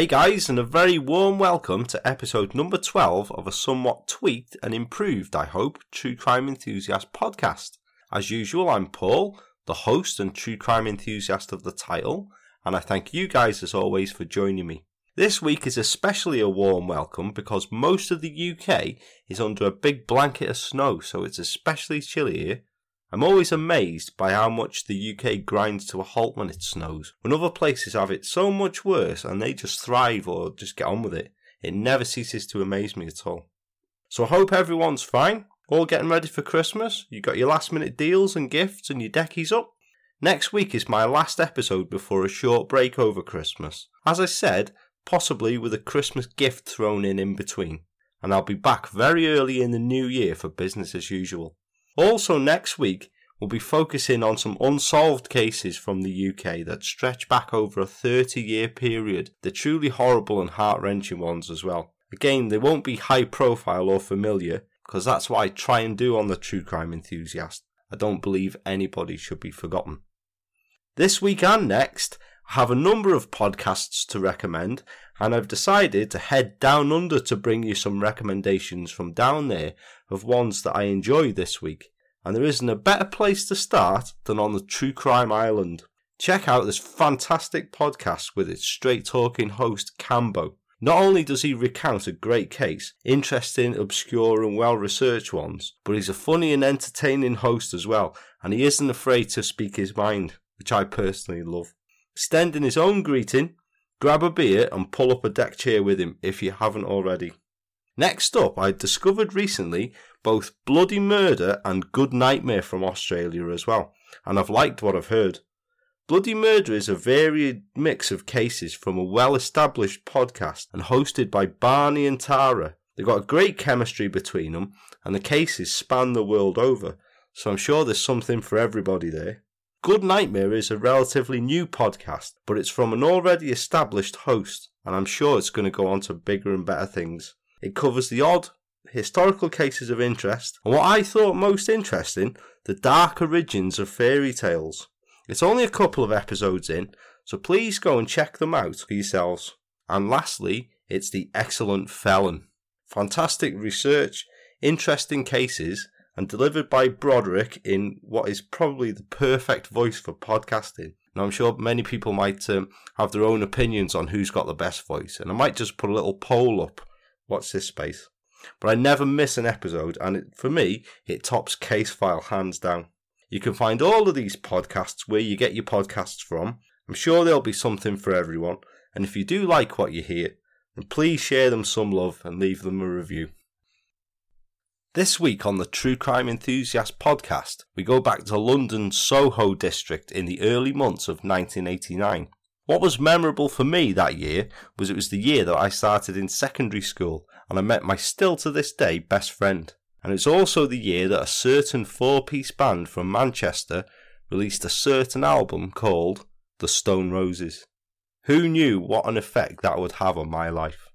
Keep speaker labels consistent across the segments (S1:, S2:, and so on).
S1: Hey guys, and a very warm welcome to episode number 12 of a somewhat tweaked and improved, I hope, True Crime Enthusiast podcast. As usual, I'm Paul, the host and true crime enthusiast of the title, and I thank you guys as always for joining me. This week is especially a warm welcome because most of the UK is under a big blanket of snow, so it's especially chilly here. I'm always amazed by how much the UK grinds to a halt when it snows, when other places have it so much worse and they just thrive or just get on with it. It never ceases to amaze me at all. So I hope everyone's fine, all getting ready for Christmas. You got your last minute deals and gifts and your deckies up. Next week is my last episode before a short break over Christmas. As I said, possibly with a Christmas gift thrown in in between. And I'll be back very early in the new year for business as usual. Also, next week, we'll be focusing on some unsolved cases from the UK that stretch back over a 30 year period. The truly horrible and heart wrenching ones as well. Again, they won't be high profile or familiar, because that's what I try and do on the True Crime Enthusiast. I don't believe anybody should be forgotten. This week and next, have a number of podcasts to recommend, and I've decided to head down under to bring you some recommendations from down there of ones that I enjoy this week. And there isn't a better place to start than on the True Crime Island. Check out this fantastic podcast with its straight talking host, Cambo. Not only does he recount a great case, interesting, obscure, and well researched ones, but he's a funny and entertaining host as well, and he isn't afraid to speak his mind, which I personally love. Extending his own greeting, grab a beer and pull up a deck chair with him if you haven't already. Next up, I discovered recently both Bloody Murder and Good Nightmare from Australia as well, and I've liked what I've heard. Bloody Murder is a varied mix of cases from a well established podcast and hosted by Barney and Tara. They've got a great chemistry between them, and the cases span the world over, so I'm sure there's something for everybody there. Good Nightmare is a relatively new podcast, but it's from an already established host, and I'm sure it's going to go on to bigger and better things. It covers the odd, historical cases of interest, and what I thought most interesting, the dark origins of fairy tales. It's only a couple of episodes in, so please go and check them out for yourselves. And lastly, it's the excellent Felon. Fantastic research, interesting cases, and delivered by Broderick in what is probably the perfect voice for podcasting. Now, I'm sure many people might um, have their own opinions on who's got the best voice, and I might just put a little poll up. What's this space. But I never miss an episode, and it, for me, it tops Case File hands down. You can find all of these podcasts where you get your podcasts from. I'm sure there'll be something for everyone, and if you do like what you hear, then please share them some love and leave them a review. This week on the True Crime Enthusiast podcast, we go back to London's Soho district in the early months of 1989. What was memorable for me that year was it was the year that I started in secondary school and I met my still to this day best friend. And it's also the year that a certain four piece band from Manchester released a certain album called The Stone Roses. Who knew what an effect that would have on my life?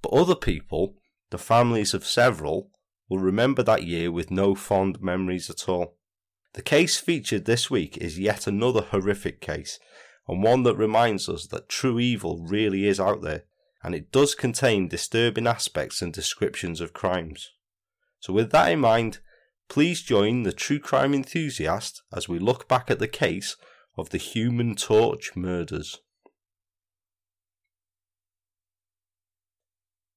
S1: But other people, the families of several, will remember that year with no fond memories at all. The case featured this week is yet another horrific case, and one that reminds us that true evil really is out there, and it does contain disturbing aspects and descriptions of crimes. So, with that in mind, please join the true crime enthusiast as we look back at the case of the Human Torch murders.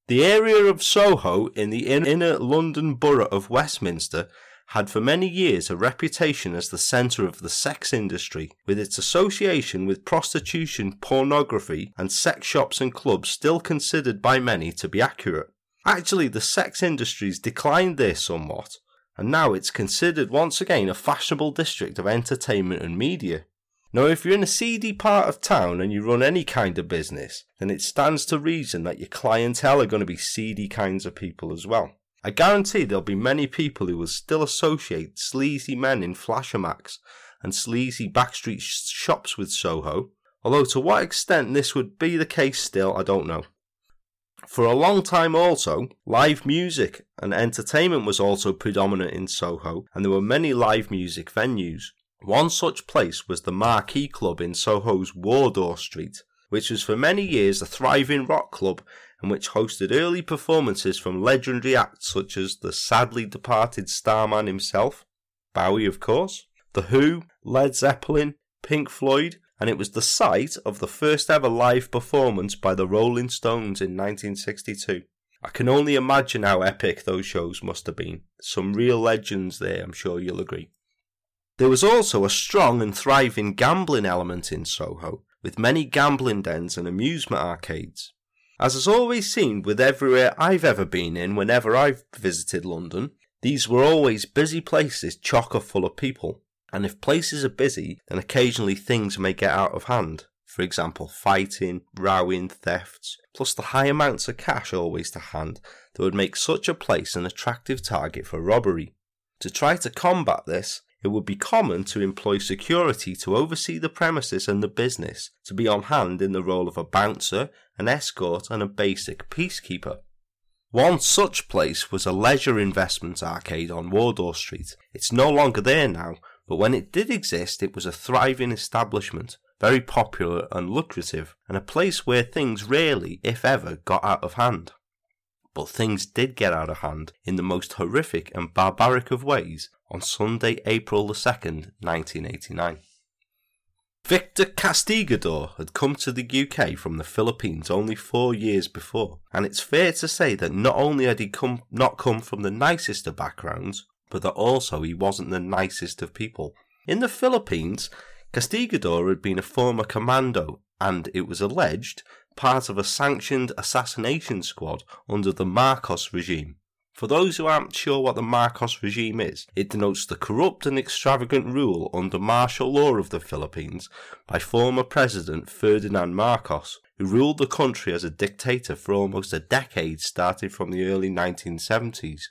S1: The area of Soho in the inner London borough of Westminster had for many years a reputation as the centre of the sex industry, with its association with prostitution, pornography, and sex shops and clubs still considered by many to be accurate. Actually, the sex industry's declined there somewhat, and now it's considered once again a fashionable district of entertainment and media. Now, if you're in a seedy part of town and you run any kind of business, then it stands to reason that your clientele are going to be seedy kinds of people as well. I guarantee there'll be many people who will still associate sleazy men in flasher macs and sleazy backstreet shops with Soho, although to what extent this would be the case still, I don't know. For a long time also, live music and entertainment was also predominant in Soho, and there were many live music venues. One such place was the Marquee Club in Soho's Wardour Street, which was for many years a thriving rock club and which hosted early performances from legendary acts such as the sadly departed Starman himself, Bowie of course, The Who, Led Zeppelin, Pink Floyd, and it was the site of the first ever live performance by the Rolling Stones in 1962. I can only imagine how epic those shows must have been. Some real legends there, I'm sure you'll agree. There was also a strong and thriving gambling element in Soho, with many gambling dens and amusement arcades. As has always seemed with everywhere I've ever been in whenever I've visited London, these were always busy places chock full of people. And if places are busy, then occasionally things may get out of hand. For example, fighting, rowing, thefts, plus the high amounts of cash always to hand that would make such a place an attractive target for robbery. To try to combat this, it would be common to employ security to oversee the premises and the business, to be on hand in the role of a bouncer, an escort, and a basic peacekeeper. One such place was a leisure investment arcade on Wardour Street. It's no longer there now, but when it did exist, it was a thriving establishment very popular and lucrative, and a place where things rarely, if ever, got out of hand. But things did get out of hand in the most horrific and barbaric of ways on Sunday, April the 2nd, 1989. Victor Castigador had come to the UK from the Philippines only four years before, and it's fair to say that not only had he come, not come from the nicest of backgrounds, but that also he wasn't the nicest of people. In the Philippines, Castigador had been a former commando and, it was alleged, part of a sanctioned assassination squad under the Marcos regime. For those who aren't sure what the Marcos regime is, it denotes the corrupt and extravagant rule under martial law of the Philippines by former President Ferdinand Marcos, who ruled the country as a dictator for almost a decade starting from the early 1970s.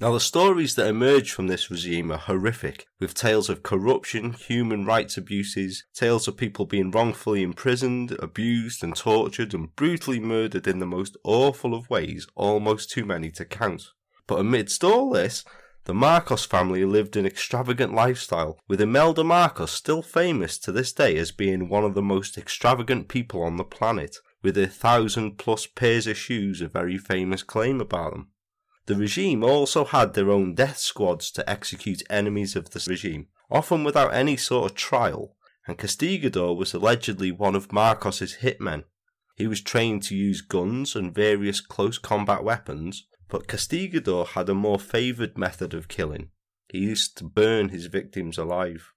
S1: Now, the stories that emerge from this regime are horrific, with tales of corruption, human rights abuses, tales of people being wrongfully imprisoned, abused, and tortured, and brutally murdered in the most awful of ways, almost too many to count. But amidst all this, the Marcos family lived an extravagant lifestyle, with Imelda Marcos still famous to this day as being one of the most extravagant people on the planet, with her thousand plus pairs of shoes a very famous claim about them. The regime also had their own death squads to execute enemies of the regime, often without any sort of trial, and Castigador was allegedly one of Marcos's hitmen. He was trained to use guns and various close combat weapons, but Castigador had a more favoured method of killing. He used to burn his victims alive.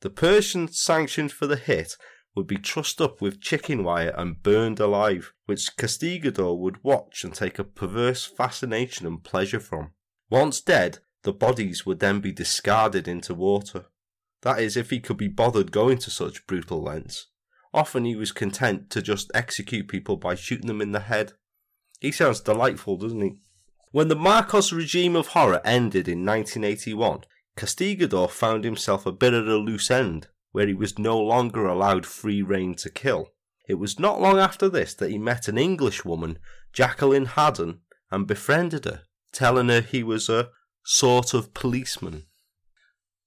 S1: The person sanctioned for the hit would be trussed up with chicken wire and burned alive, which Castigador would watch and take a perverse fascination and pleasure from. Once dead, the bodies would then be discarded into water. That is, if he could be bothered going to such brutal lengths. Often he was content to just execute people by shooting them in the head. He sounds delightful, doesn't he? When the Marcos regime of horror ended in 1981, Castigador found himself a bit at a loose end where he was no longer allowed free rein to kill. It was not long after this that he met an English woman, Jacqueline Haddon, and befriended her, telling her he was a sort of policeman.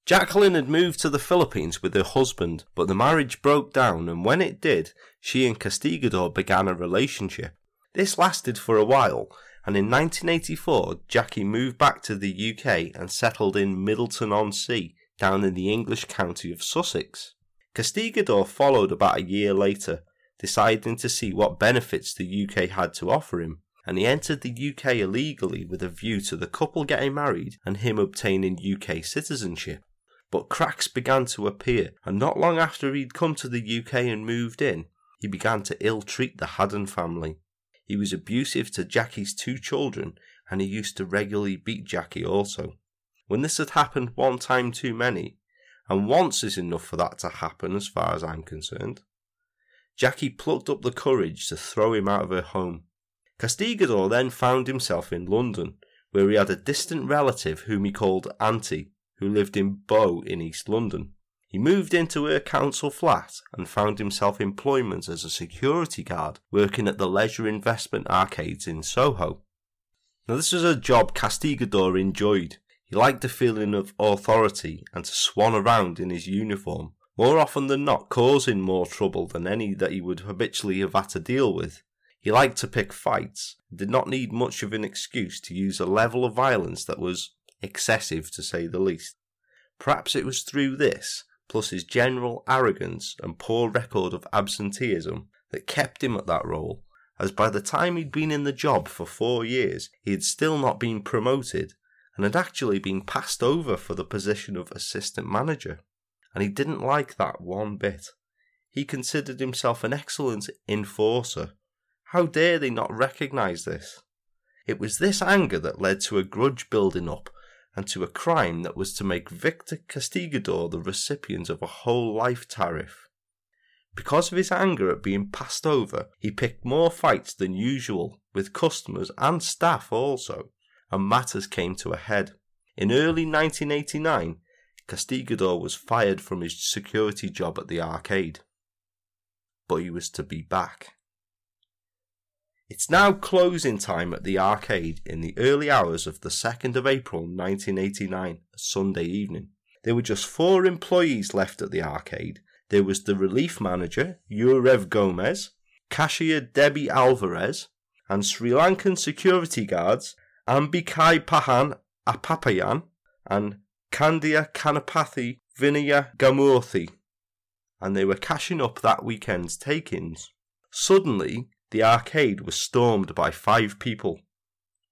S1: Jacqueline had moved to the Philippines with her husband, but the marriage broke down, and when it did, she and Castigador began a relationship. This lasted for a while, and in 1984, Jackie moved back to the UK and settled in Middleton on Sea, down in the English county of Sussex. Castigador followed about a year later, deciding to see what benefits the UK had to offer him, and he entered the UK illegally with a view to the couple getting married and him obtaining UK citizenship. But cracks began to appear, and not long after he'd come to the UK and moved in, he began to ill treat the Haddon family. He was abusive to Jackie's two children, and he used to regularly beat Jackie also when this had happened one time too many, and once is enough for that to happen as far as I'm concerned. Jackie plucked up the courage to throw him out of her home. Castigador then found himself in London, where he had a distant relative whom he called Auntie, who lived in Bow in East London. He moved into her council flat and found himself employment as a security guard working at the leisure investment arcades in Soho. Now, this was a job Castigador enjoyed, he liked the feeling of authority and to swan around in his uniform, more often than not causing more trouble than any that he would habitually have had to deal with. He liked to pick fights, and did not need much of an excuse to use a level of violence that was excessive to say the least. Perhaps it was through this, plus his general arrogance and poor record of absenteeism, that kept him at that role, as by the time he'd been in the job for four years, he had still not been promoted and had actually been passed over for the position of assistant manager. And he didn't like that one bit. He considered himself an excellent enforcer. How dare they not recognize this? It was this anger that led to a grudge building up and to a crime that was to make Victor Castigador the recipient of a whole life tariff. Because of his anger at being passed over, he picked more fights than usual, with customers and staff also, and matters came to a head. In early 1989, Castigador was fired from his security job at the arcade. But he was to be back. It's now closing time at the arcade in the early hours of the 2nd of April 1989, a Sunday evening. There were just four employees left at the arcade. There was the relief manager, Yurev Gomez, cashier Debbie Alvarez, and Sri Lankan security guards Ambikai Pahan Apapayan and Kandia Kanapathy Vinaya Gamurthy. And they were cashing up that weekend's take-ins. Suddenly, the arcade was stormed by five people.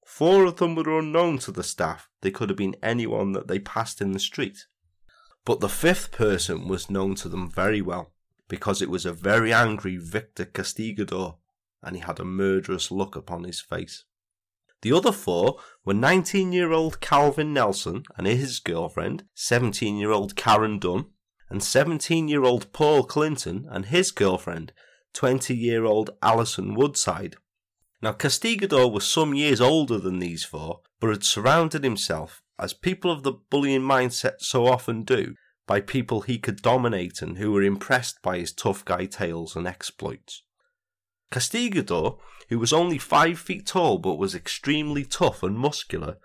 S1: Four of them were unknown to the staff, they could have been anyone that they passed in the street. But the fifth person was known to them very well, because it was a very angry Victor Castigador, and he had a murderous look upon his face. The other four were 19 year old Calvin Nelson and his girlfriend, 17 year old Karen Dunn, and 17 year old Paul Clinton and his girlfriend, 20 year old Alison Woodside. Now, Castigador was some years older than these four, but had surrounded himself, as people of the bullying mindset so often do, by people he could dominate and who were impressed by his tough guy tales and exploits. Castigador, who was only five feet tall but was extremely tough and muscular,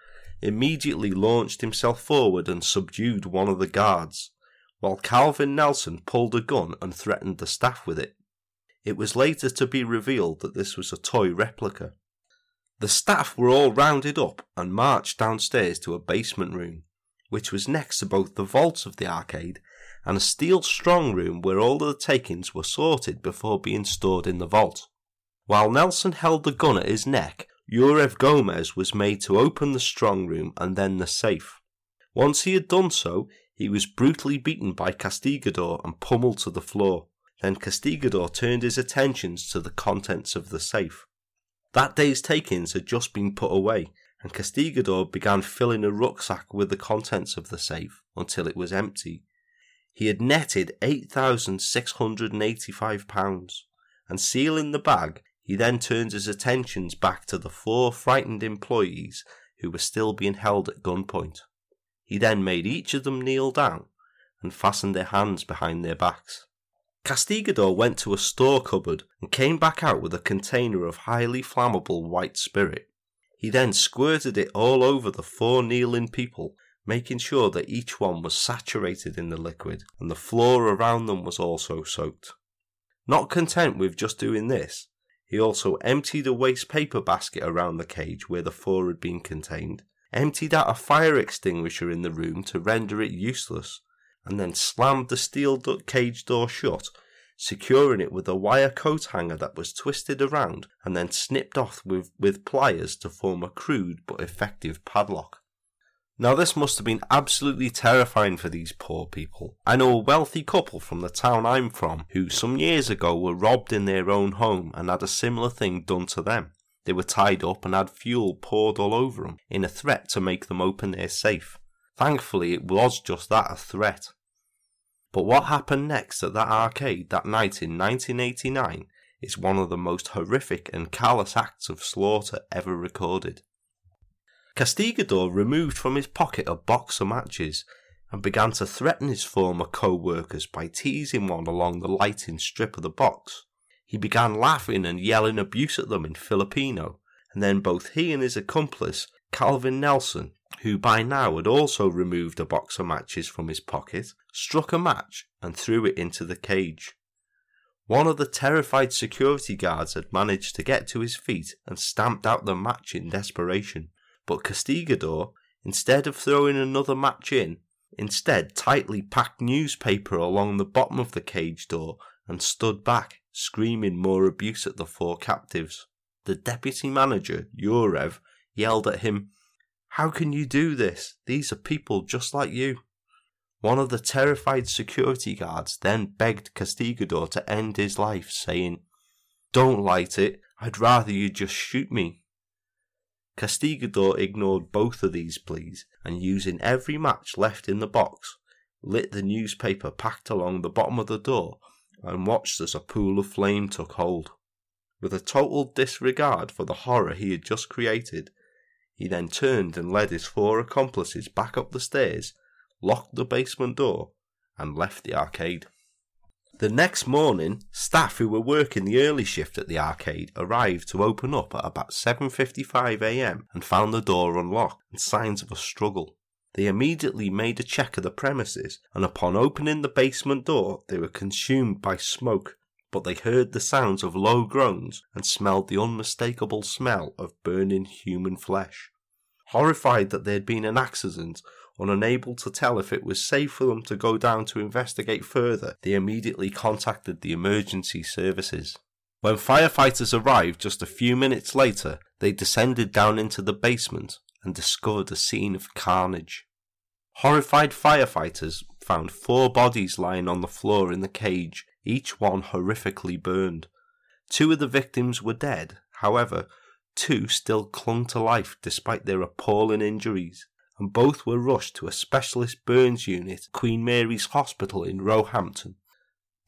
S1: immediately launched himself forward and subdued one of the guards, while Calvin Nelson pulled a gun and threatened the staff with it. It was later to be revealed that this was a toy replica. The staff were all rounded up and marched downstairs to a basement room, which was next to both the vaults of the arcade and a steel strong room where all the takings were sorted before being stored in the vault. While Nelson held the gun at his neck, Yurev Gomez was made to open the strong room and then the safe. Once he had done so, he was brutally beaten by Castigador and pummeled to the floor. Then Castigador turned his attentions to the contents of the safe. That day's takings had just been put away, and Castigador began filling a rucksack with the contents of the safe until it was empty. He had netted £8,685, and sealing the bag, he then turned his attentions back to the four frightened employees who were still being held at gunpoint. He then made each of them kneel down and fastened their hands behind their backs. Castigador went to a store cupboard and came back out with a container of highly flammable white spirit. He then squirted it all over the four kneeling people, making sure that each one was saturated in the liquid and the floor around them was also soaked. Not content with just doing this, he also emptied a waste paper basket around the cage where the four had been contained, emptied out a fire extinguisher in the room to render it useless, and then slammed the steel cage door shut, securing it with a wire coat hanger that was twisted around and then snipped off with, with pliers to form a crude but effective padlock. Now, this must have been absolutely terrifying for these poor people. I know a wealthy couple from the town I'm from who some years ago were robbed in their own home and had a similar thing done to them. They were tied up and had fuel poured all over them in a threat to make them open their safe. Thankfully, it was just that a threat. But what happened next at that arcade that night in 1989 is one of the most horrific and callous acts of slaughter ever recorded. Castigador removed from his pocket a box of matches and began to threaten his former co-workers by teasing one along the lighting strip of the box. He began laughing and yelling abuse at them in Filipino, and then both he and his accomplice, Calvin Nelson, who by now had also removed a box of matches from his pocket, struck a match and threw it into the cage. One of the terrified security guards had managed to get to his feet and stamped out the match in desperation, but Castigador, instead of throwing another match in, instead tightly packed newspaper along the bottom of the cage door and stood back, screaming more abuse at the four captives. The deputy manager, Yurev, yelled at him, How can you do this? These are people just like you. One of the terrified security guards then begged Castigador to end his life, saying, Don't light it, I'd rather you just shoot me. Castigador ignored both of these pleas and, using every match left in the box, lit the newspaper packed along the bottom of the door and watched as a pool of flame took hold. With a total disregard for the horror he had just created, he then turned and led his four accomplices back up the stairs locked the basement door, and left the arcade. The next morning, staff who were working the early shift at the arcade arrived to open up at about 7:55 a.m. and found the door unlocked and signs of a struggle. They immediately made a check of the premises, and upon opening the basement door, they were consumed by smoke. But they heard the sounds of low groans and smelled the unmistakable smell of burning human flesh. Horrified that there had been an accident, and unable to tell if it was safe for them to go down to investigate further, they immediately contacted the emergency services. When firefighters arrived just a few minutes later, they descended down into the basement and discovered a scene of carnage. Horrified firefighters found four bodies lying on the floor in the cage, each one horrifically burned. Two of the victims were dead, however, two still clung to life despite their appalling injuries and both were rushed to a specialist burns unit Queen Mary's Hospital in Roehampton.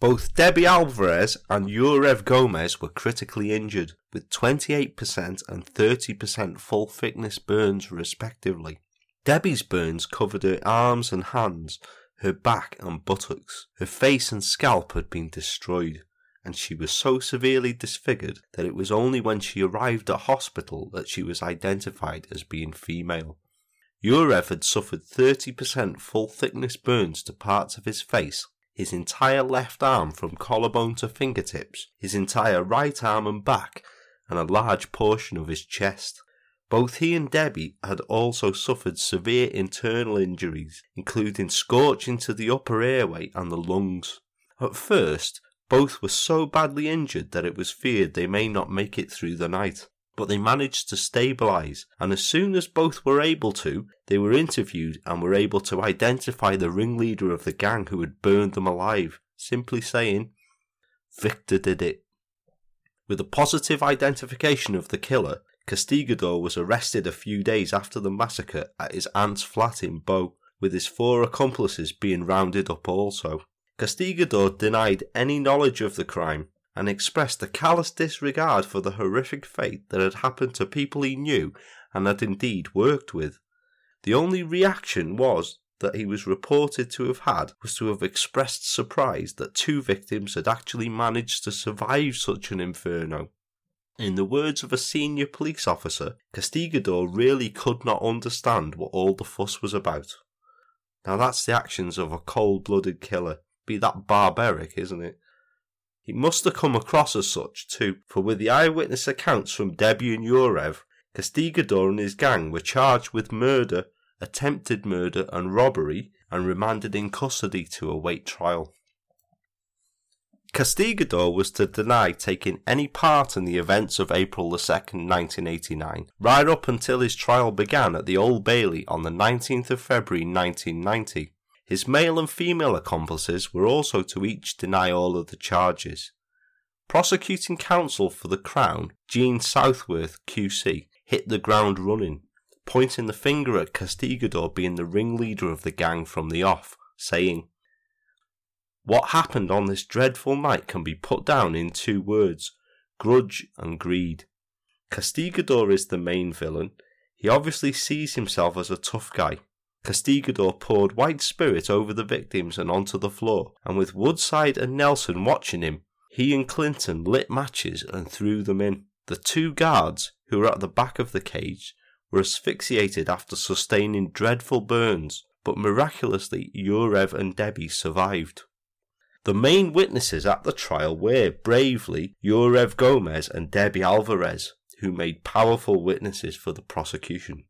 S1: Both Debbie Alvarez and Yurev Gomez were critically injured, with 28% and 30% full thickness burns respectively. Debbie's burns covered her arms and hands, her back and buttocks. Her face and scalp had been destroyed, and she was so severely disfigured that it was only when she arrived at hospital that she was identified as being female. Yurev had suffered 30% full thickness burns to parts of his face, his entire left arm from collarbone to fingertips, his entire right arm and back, and a large portion of his chest. Both he and Debbie had also suffered severe internal injuries, including scorching to the upper airway and the lungs. At first, both were so badly injured that it was feared they may not make it through the night but they managed to stabilize, and as soon as both were able to, they were interviewed and were able to identify the ringleader of the gang who had burned them alive, simply saying, Victor did it. With a positive identification of the killer, Castigador was arrested a few days after the massacre at his aunt's flat in Bow, with his four accomplices being rounded up also. Castigador denied any knowledge of the crime and expressed a callous disregard for the horrific fate that had happened to people he knew and had indeed worked with. The only reaction was that he was reported to have had was to have expressed surprise that two victims had actually managed to survive such an inferno. In the words of a senior police officer, Castigador really could not understand what all the fuss was about. Now that's the actions of a cold blooded killer. Be that barbaric, isn't it? He must have come across as such too, for with the eyewitness accounts from Debbie and Yurev, Castigador and his gang were charged with murder, attempted murder, and robbery, and remanded in custody to await trial. Castigador was to deny taking any part in the events of April the 2nd, 1989, right up until his trial began at the Old Bailey on the 19th of February 1990. His male and female accomplices were also to each deny all of the charges. Prosecuting counsel for the Crown, Jean Southworth QC, hit the ground running, pointing the finger at Castigador being the ringleader of the gang from the off, saying, What happened on this dreadful night can be put down in two words grudge and greed. Castigador is the main villain. He obviously sees himself as a tough guy, Castigador poured white spirit over the victims and onto the floor, and with Woodside and Nelson watching him, he and Clinton lit matches and threw them in. The two guards, who were at the back of the cage, were asphyxiated after sustaining dreadful burns, but miraculously Yurev and Debbie survived. The main witnesses at the trial were bravely Yurev Gomez and Debbie Alvarez, who made powerful witnesses for the prosecution.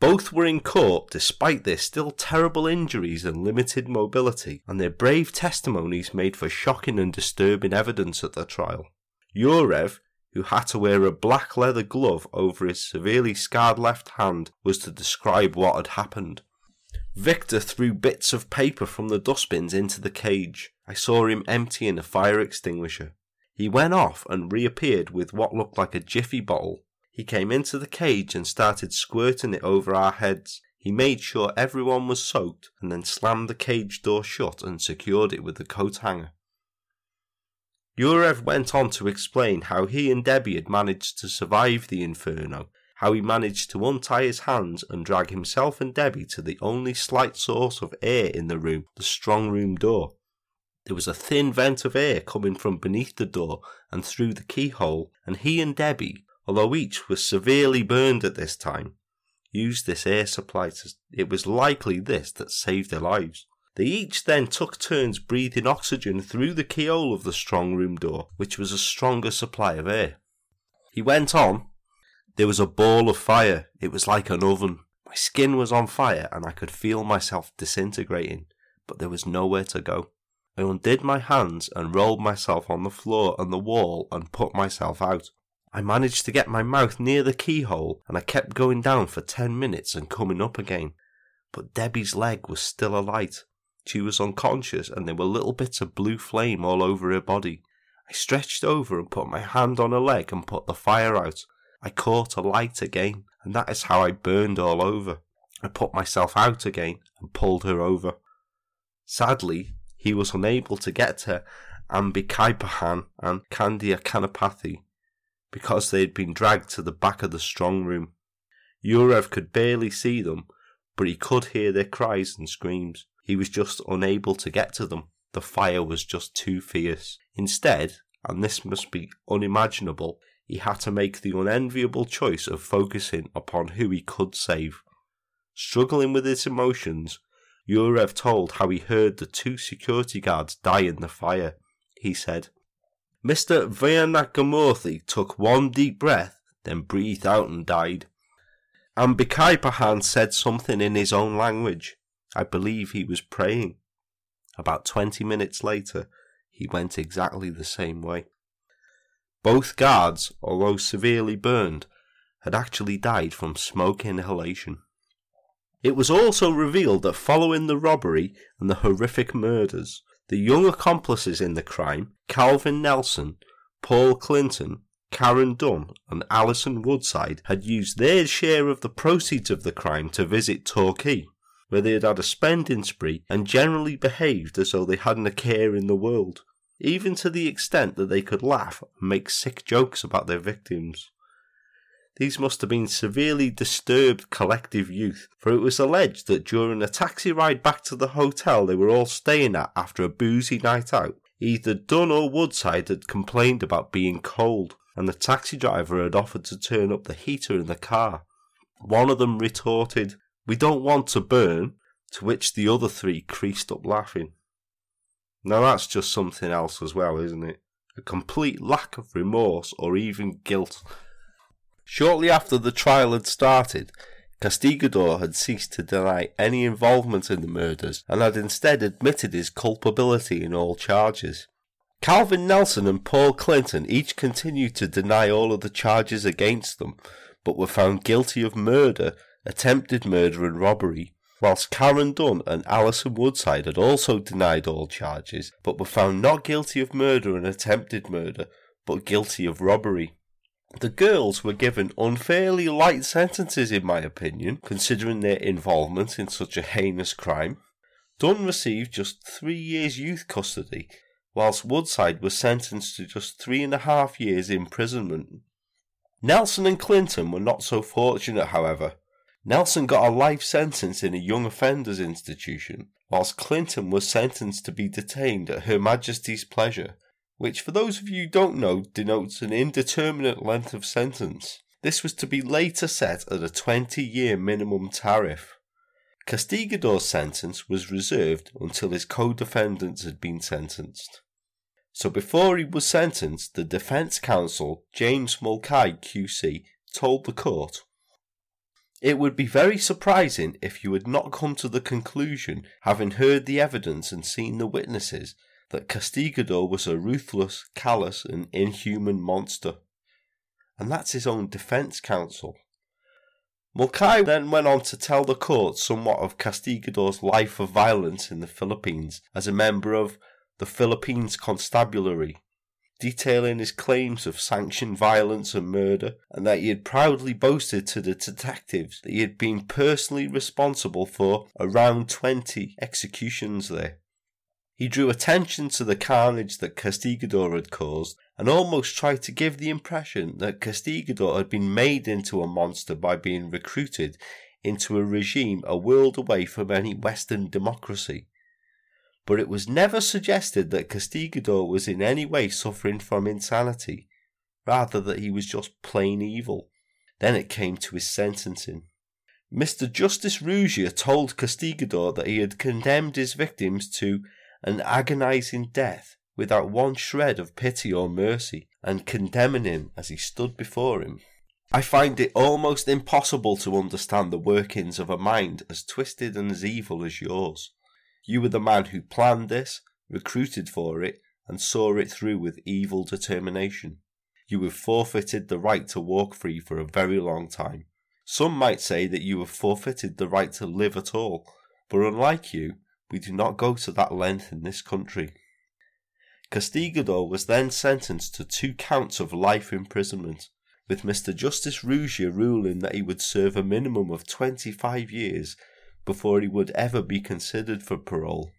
S1: Both were in court despite their still terrible injuries and limited mobility, and their brave testimonies made for shocking and disturbing evidence at the trial. Yurev, who had to wear a black leather glove over his severely scarred left hand, was to describe what had happened. Victor threw bits of paper from the dustbins into the cage. I saw him emptying a fire extinguisher. He went off and reappeared with what looked like a jiffy bottle. He came into the cage and started squirting it over our heads. He made sure everyone was soaked and then slammed the cage door shut and secured it with the coat hanger. Yurev went on to explain how he and Debbie had managed to survive the inferno, how he managed to untie his hands and drag himself and Debbie to the only slight source of air in the room, the strong room door. There was a thin vent of air coming from beneath the door and through the keyhole, and he and Debbie, although each was severely burned at this time, used this air supply to, it was likely this that saved their lives. They each then took turns breathing oxygen through the keyhole of the strong room door, which was a stronger supply of air. He went on. There was a ball of fire. It was like an oven. My skin was on fire and I could feel myself disintegrating, but there was nowhere to go. I undid my hands and rolled myself on the floor and the wall and put myself out. I managed to get my mouth near the keyhole and I kept going down for ten minutes and coming up again. But Debbie's leg was still alight. She was unconscious and there were little bits of blue flame all over her body. I stretched over and put my hand on her leg and put the fire out. I caught a light again, and that is how I burned all over. I put myself out again and pulled her over. Sadly, he was unable to get her. Ambikaipahan and Kandia Kanapathy because they had been dragged to the back of the strong room. Yurev could barely see them, but he could hear their cries and screams. He was just unable to get to them. The fire was just too fierce. Instead, and this must be unimaginable, he had to make the unenviable choice of focusing upon who he could save. Struggling with his emotions, Yurev told how he heard the two security guards die in the fire. He said, Mr. Vayanakamurthy took one deep breath, then breathed out and died. Ambikaipahan said something in his own language. I believe he was praying. About twenty minutes later, he went exactly the same way. Both guards, although severely burned, had actually died from smoke inhalation. It was also revealed that following the robbery and the horrific murders, the young accomplices in the crime, Calvin Nelson, Paul Clinton, Karen Dunn, and Alison Woodside, had used their share of the proceeds of the crime to visit Torquay, where they had had a spending spree and generally behaved as though they hadn't a care in the world, even to the extent that they could laugh and make sick jokes about their victims. These must have been severely disturbed collective youth, for it was alleged that during a taxi ride back to the hotel they were all staying at after a boozy night out, either Dunn or Woodside had complained about being cold, and the taxi driver had offered to turn up the heater in the car. One of them retorted, We don't want to burn, to which the other three creased up laughing. Now that's just something else as well, isn't it? A complete lack of remorse or even guilt Shortly after the trial had started, Castigador had ceased to deny any involvement in the murders and had instead admitted his culpability in all charges. Calvin Nelson and Paul Clinton each continued to deny all of the charges against them, but were found guilty of murder, attempted murder, and robbery, whilst Karen Dunn and Alison Woodside had also denied all charges, but were found not guilty of murder and attempted murder, but guilty of robbery. The girls were given unfairly light sentences, in my opinion, considering their involvement in such a heinous crime. Dunn received just three years youth custody, whilst Woodside was sentenced to just three and a half years imprisonment. Nelson and Clinton were not so fortunate, however. Nelson got a life sentence in a young offenders institution, whilst Clinton was sentenced to be detained at Her Majesty's pleasure which, for those of you who don't know, denotes an indeterminate length of sentence. This was to be later set at a 20 year minimum tariff. Castigador's sentence was reserved until his co defendants had been sentenced. So before he was sentenced, the defence counsel, James Mulcahy QC, told the court it would be very surprising if you had not come to the conclusion, having heard the evidence and seen the witnesses, that Castigador was a ruthless, callous, and inhuman monster. And that's his own defence counsel. Mulcahy then went on to tell the court somewhat of Castigador's life of violence in the Philippines as a member of the Philippines Constabulary, detailing his claims of sanctioned violence and murder, and that he had proudly boasted to the detectives that he had been personally responsible for around 20 executions there. He drew attention to the carnage that Castigador had caused and almost tried to give the impression that Castigador had been made into a monster by being recruited into a regime a world away from any Western democracy but it was never suggested that Castigador was in any way suffering from insanity, rather that he was just plain evil. Then it came to his sentencing. Mr. Justice Rougier told Castigador that he had condemned his victims to an agonizing death without one shred of pity or mercy, and condemning him as he stood before him. I find it almost impossible to understand the workings of a mind as twisted and as evil as yours. You were the man who planned this, recruited for it, and saw it through with evil determination. You have forfeited the right to walk free for a very long time. Some might say that you have forfeited the right to live at all, but unlike you, we do not go to that length in this country. Castigador was then sentenced to two counts of life imprisonment, with Mr. Justice Rougier ruling that he would serve a minimum of 25 years before he would ever be considered for parole.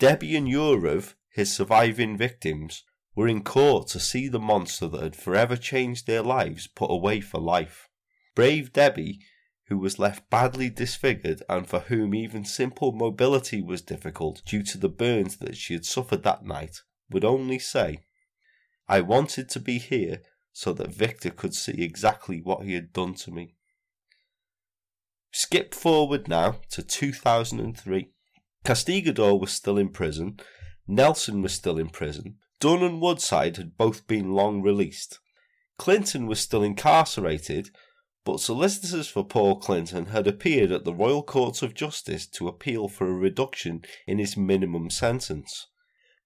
S1: Debbie and Yurev, his surviving victims, were in court to see the monster that had forever changed their lives put away for life. Brave Debbie, who was left badly disfigured and for whom even simple mobility was difficult due to the burns that she had suffered that night, would only say, I wanted to be here so that Victor could see exactly what he had done to me. Skip forward now to 2003. Castigador was still in prison, Nelson was still in prison, Dunn and Woodside had both been long released. Clinton was still incarcerated, but solicitors for Paul Clinton had appeared at the Royal Courts of Justice to appeal for a reduction in his minimum sentence.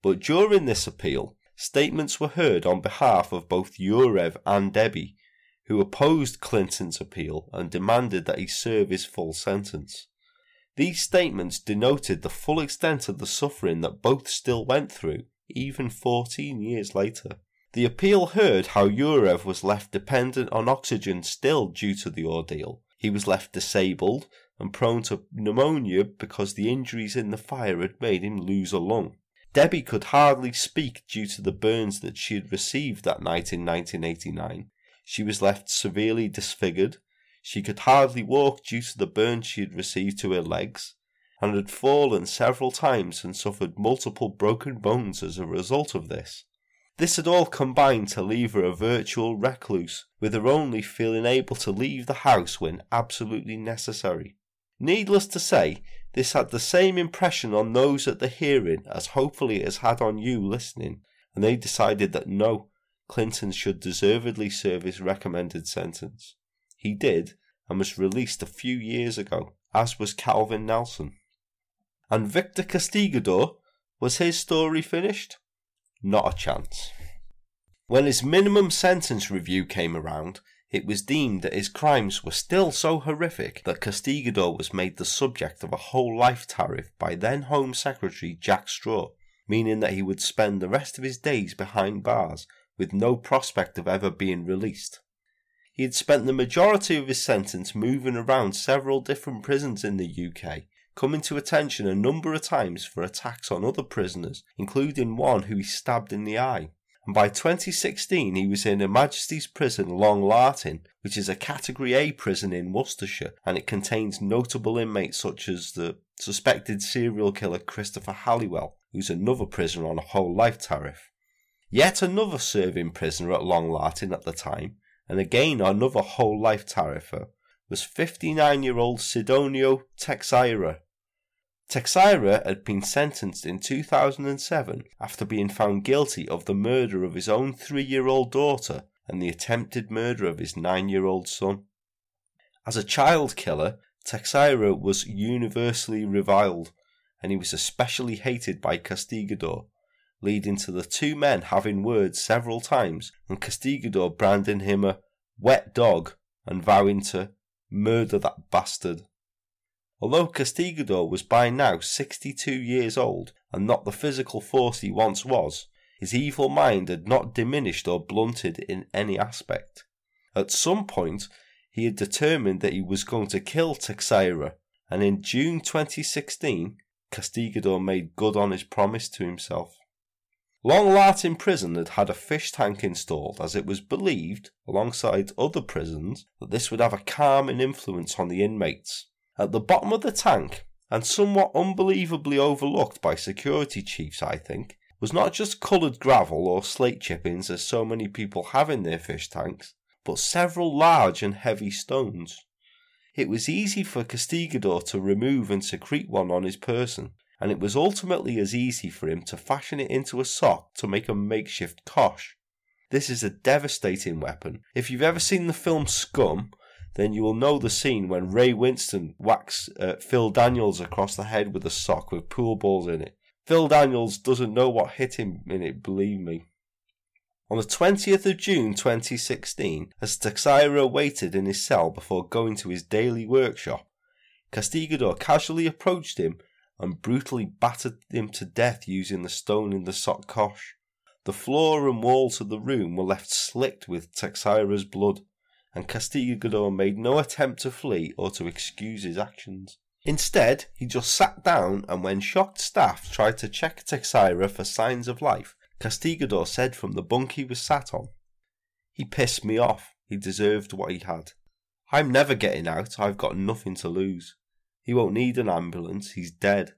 S1: But during this appeal, statements were heard on behalf of both Yurev and Debbie, who opposed Clinton's appeal and demanded that he serve his full sentence. These statements denoted the full extent of the suffering that both still went through, even 14 years later. The appeal heard how Yurev was left dependent on oxygen still due to the ordeal. He was left disabled and prone to pneumonia because the injuries in the fire had made him lose a lung. Debbie could hardly speak due to the burns that she had received that night in 1989, she was left severely disfigured. She could hardly walk due to the burns she had received to her legs, and had fallen several times and suffered multiple broken bones as a result of this. This had all combined to leave her a virtual recluse, with her only feeling able to leave the house when absolutely necessary. Needless to say, this had the same impression on those at the hearing as hopefully it has had on you listening, and they decided that no, Clinton should deservedly serve his recommended sentence. He did, and was released a few years ago, as was Calvin Nelson. And Victor Castigador, was his story finished? Not a chance. When his minimum sentence review came around, it was deemed that his crimes were still so horrific that Castigador was made the subject of a whole life tariff by then Home Secretary Jack Straw, meaning that he would spend the rest of his days behind bars with no prospect of ever being released. He had spent the majority of his sentence moving around several different prisons in the UK, coming to attention a number of times for attacks on other prisoners, including one who he stabbed in the eye. And by 2016, he was in Her Majesty's Prison Long Lartin, which is a Category A prison in Worcestershire, and it contains notable inmates such as the suspected serial killer Christopher Halliwell, who's another prisoner on a whole life tariff. Yet another serving prisoner at Long Lartin at the time, and again another whole life tariffer, was 59 year old Sidonio Teixeira. Teixeira had been sentenced in 2007 after being found guilty of the murder of his own three year old daughter and the attempted murder of his nine year old son. As a child killer, Teixeira was universally reviled, and he was especially hated by Castigador, leading to the two men having words several times and Castigador branding him a wet dog and vowing to murder that bastard. Although Castigador was by now 62 years old and not the physical force he once was, his evil mind had not diminished or blunted in any aspect. At some point, he had determined that he was going to kill Teixeira, and in June 2016, Castigador made good on his promise to himself. Long Lartin prison had had a fish tank installed as it was believed, alongside other prisons, that this would have a calming influence on the inmates. At the bottom of the tank, and somewhat unbelievably overlooked by security chiefs, I think, was not just coloured gravel or slate chippings as so many people have in their fish tanks, but several large and heavy stones. It was easy for Castigador to remove and secrete one on his person, and it was ultimately as easy for him to fashion it into a sock to make a makeshift kosh. This is a devastating weapon. If you've ever seen the film Scum, then you will know the scene when Ray Winstone whacks uh, Phil Daniels across the head with a sock with pool balls in it. Phil Daniels doesn't know what hit him in it, believe me. On the 20th of June 2016, as Teixeira waited in his cell before going to his daily workshop, Castigador casually approached him and brutally battered him to death using the stone in the sock. The floor and walls of the room were left slicked with Teixeira's blood, and Castigador made no attempt to flee or to excuse his actions. Instead, he just sat down and when shocked staff tried to check Teixeira for signs of life, Castigador said from the bunk he was sat on. He pissed me off. He deserved what he had. I'm never getting out. I've got nothing to lose. He won't need an ambulance. He's dead.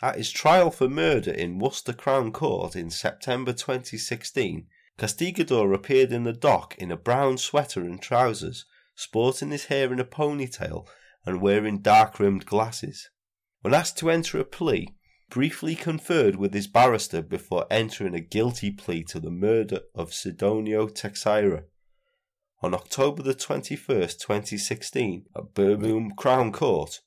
S1: At his trial for murder in Worcester Crown Court in September 2016, Castigador appeared in the dock in a brown sweater and trousers, sporting his hair in a ponytail and wearing dark rimmed glasses. When asked to enter a plea, briefly conferred with his barrister before entering a guilty plea to the murder of Sidonio Teixeira. On October the 21st, 2016, at Birmingham Crown Court,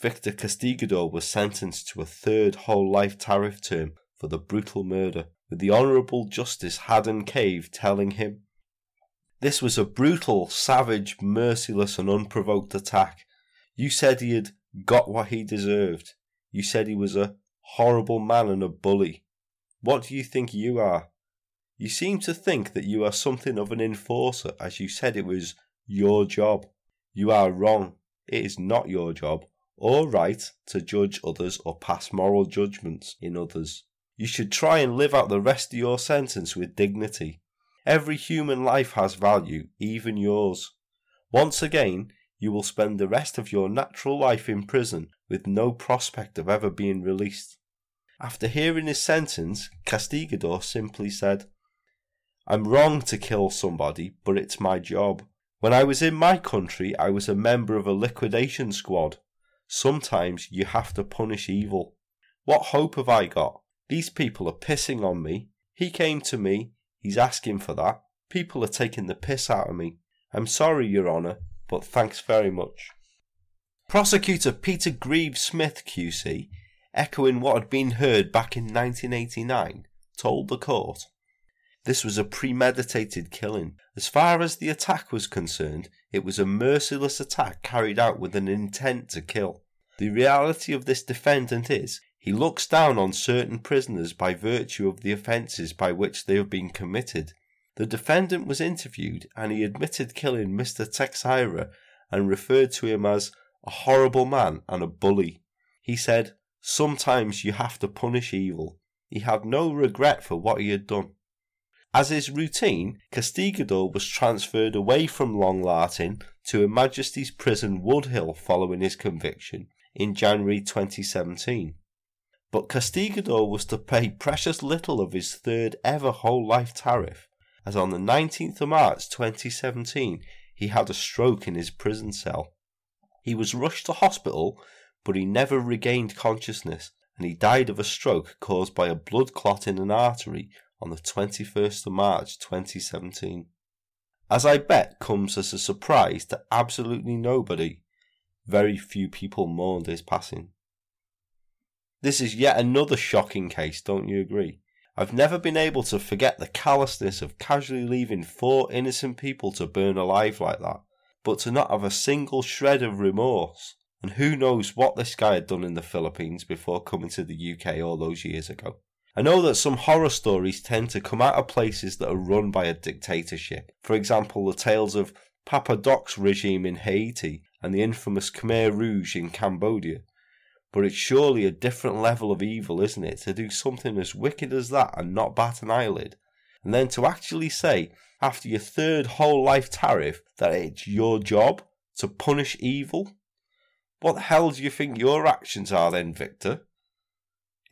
S1: Victor Castigador was sentenced to a third whole life tariff term for the brutal murder, with the Honourable Justice Haddon Cave telling him, This was a brutal, savage, merciless, and unprovoked attack. You said he had got what he deserved. You said he was a horrible man and a bully. What do you think you are? You seem to think that you are something of an enforcer, as you said it was your job. You are wrong. It is not your job or right to judge others or pass moral judgments in others. You should try and live out the rest of your sentence with dignity. Every human life has value, even yours. Once again, you will spend the rest of your natural life in prison with no prospect of ever being released. After hearing his sentence, Castigador simply said, I'm wrong to kill somebody, but it's my job. When I was in my country, I was a member of a liquidation squad. Sometimes you have to punish evil. What hope have I got? These people are pissing on me. He came to me. He's asking for that. People are taking the piss out of me. I'm sorry, Your Honour, but thanks very much. Prosecutor Peter Grieve Smith QC, echoing what had been heard back in 1989, told the court this was a premeditated killing. As far as the attack was concerned, it was a merciless attack carried out with an intent to kill. The reality of this defendant is he looks down on certain prisoners by virtue of the offences by which they have been committed. The defendant was interviewed and he admitted killing Mr. Teixeira and referred to him as a horrible man and a bully. He said, Sometimes you have to punish evil. He had no regret for what he had done. As is routine, Castigador was transferred away from Long Lartin to Her Majesty's Prison Woodhill following his conviction in January 2017. But Castigador was to pay precious little of his third ever whole life tariff, as on the 19th of March 2017 he had a stroke in his prison cell. He was rushed to hospital, but he never regained consciousness and he died of a stroke caused by a blood clot in an artery on the 21st of March 2017. As I bet comes as a surprise to absolutely nobody, very few people mourned his passing. This is yet another shocking case, don't you agree? I've never been able to forget the callousness of casually leaving four innocent people to burn alive like that, but to not have a single shred of remorse. And who knows what this guy had done in the Philippines before coming to the UK all those years ago. I know that some horror stories tend to come out of places that are run by a dictatorship. For example, the tales of Papa Doc's regime in Haiti and the infamous Khmer Rouge in Cambodia. But it's surely a different level of evil, isn't it, to do something as wicked as that and not bat an eyelid? And then to actually say, after your third whole life tariff, that it's your job to punish evil? What the hell do you think your actions are then, Victor?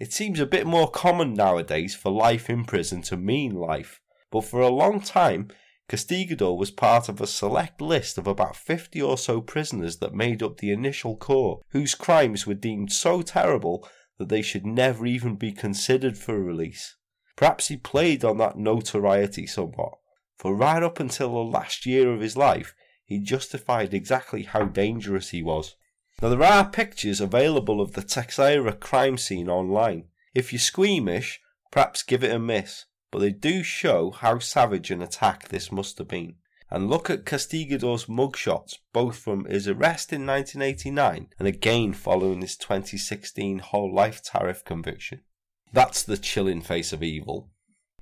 S1: It seems a bit more common nowadays for life in prison to mean life, but for a long time Castigador was part of a select list of about 50 or so prisoners that made up the initial core, whose crimes were deemed so terrible that they should never even be considered for release. Perhaps he played on that notoriety somewhat, for right up until the last year of his life, he justified exactly how dangerous he was. Now, there are pictures available of the Teixeira crime scene online. If you're squeamish, perhaps give it a miss but they do show how savage an attack this must have been. And look at Castigador's mugshots, both from his arrest in 1989 and again following his 2016 whole life tariff conviction. That's the chilling face of evil.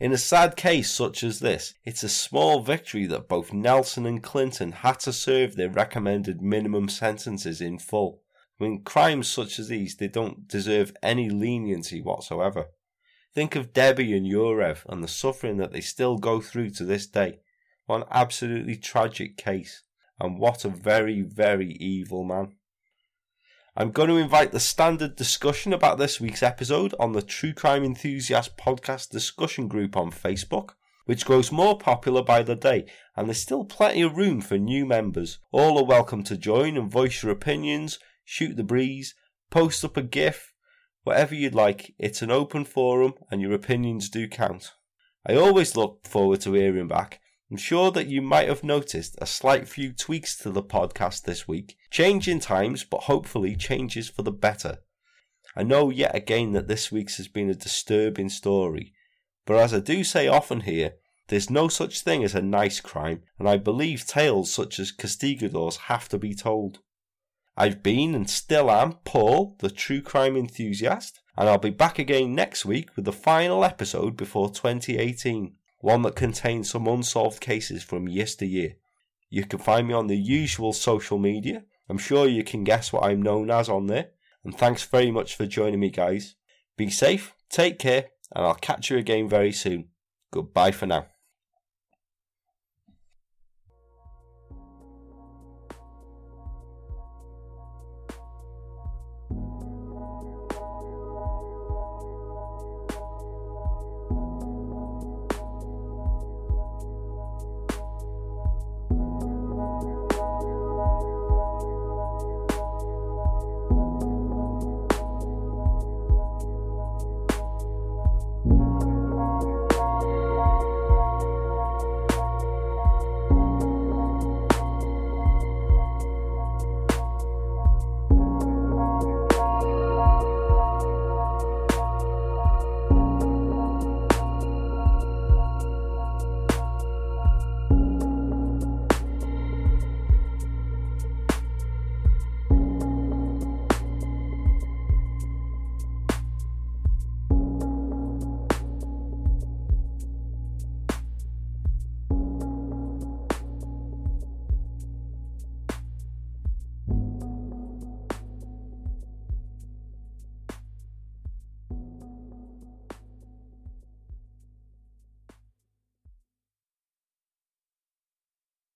S1: In a sad case such as this, it's a small victory that both Nelson and Clinton had to serve their recommended minimum sentences in full. When crimes such as these, they don't deserve any leniency whatsoever. Think of Debbie and Yurev and the suffering that they still go through to this day. One absolutely tragic case. And what a very, very evil man. I'm going to invite the standard discussion about this week's episode on the True Crime Enthusiast podcast discussion group on Facebook, which grows more popular by the day, and there's still plenty of room for new members. All are welcome to join and voice your opinions, shoot the breeze, post up a GIF, Whatever you'd like, it's an open forum and your opinions do count. I always look forward to hearing back. I'm sure that you might have noticed a slight few tweaks to the podcast this week. Change in times, but hopefully changes for the better. I know yet again that this week's has been a disturbing story, but as I do say often here, there's no such thing as a nice crime, and I believe tales such as Castigador's have to be told. I've been and still am Paul, the true crime enthusiast, and I'll be back again next week with the final episode before 2018, one that contains some unsolved cases from yesteryear. You can find me on the usual social media. I'm sure you can guess what I'm known as on there. And thanks very much for joining me, guys. Be safe, take care, and I'll catch you again very soon. Goodbye for now.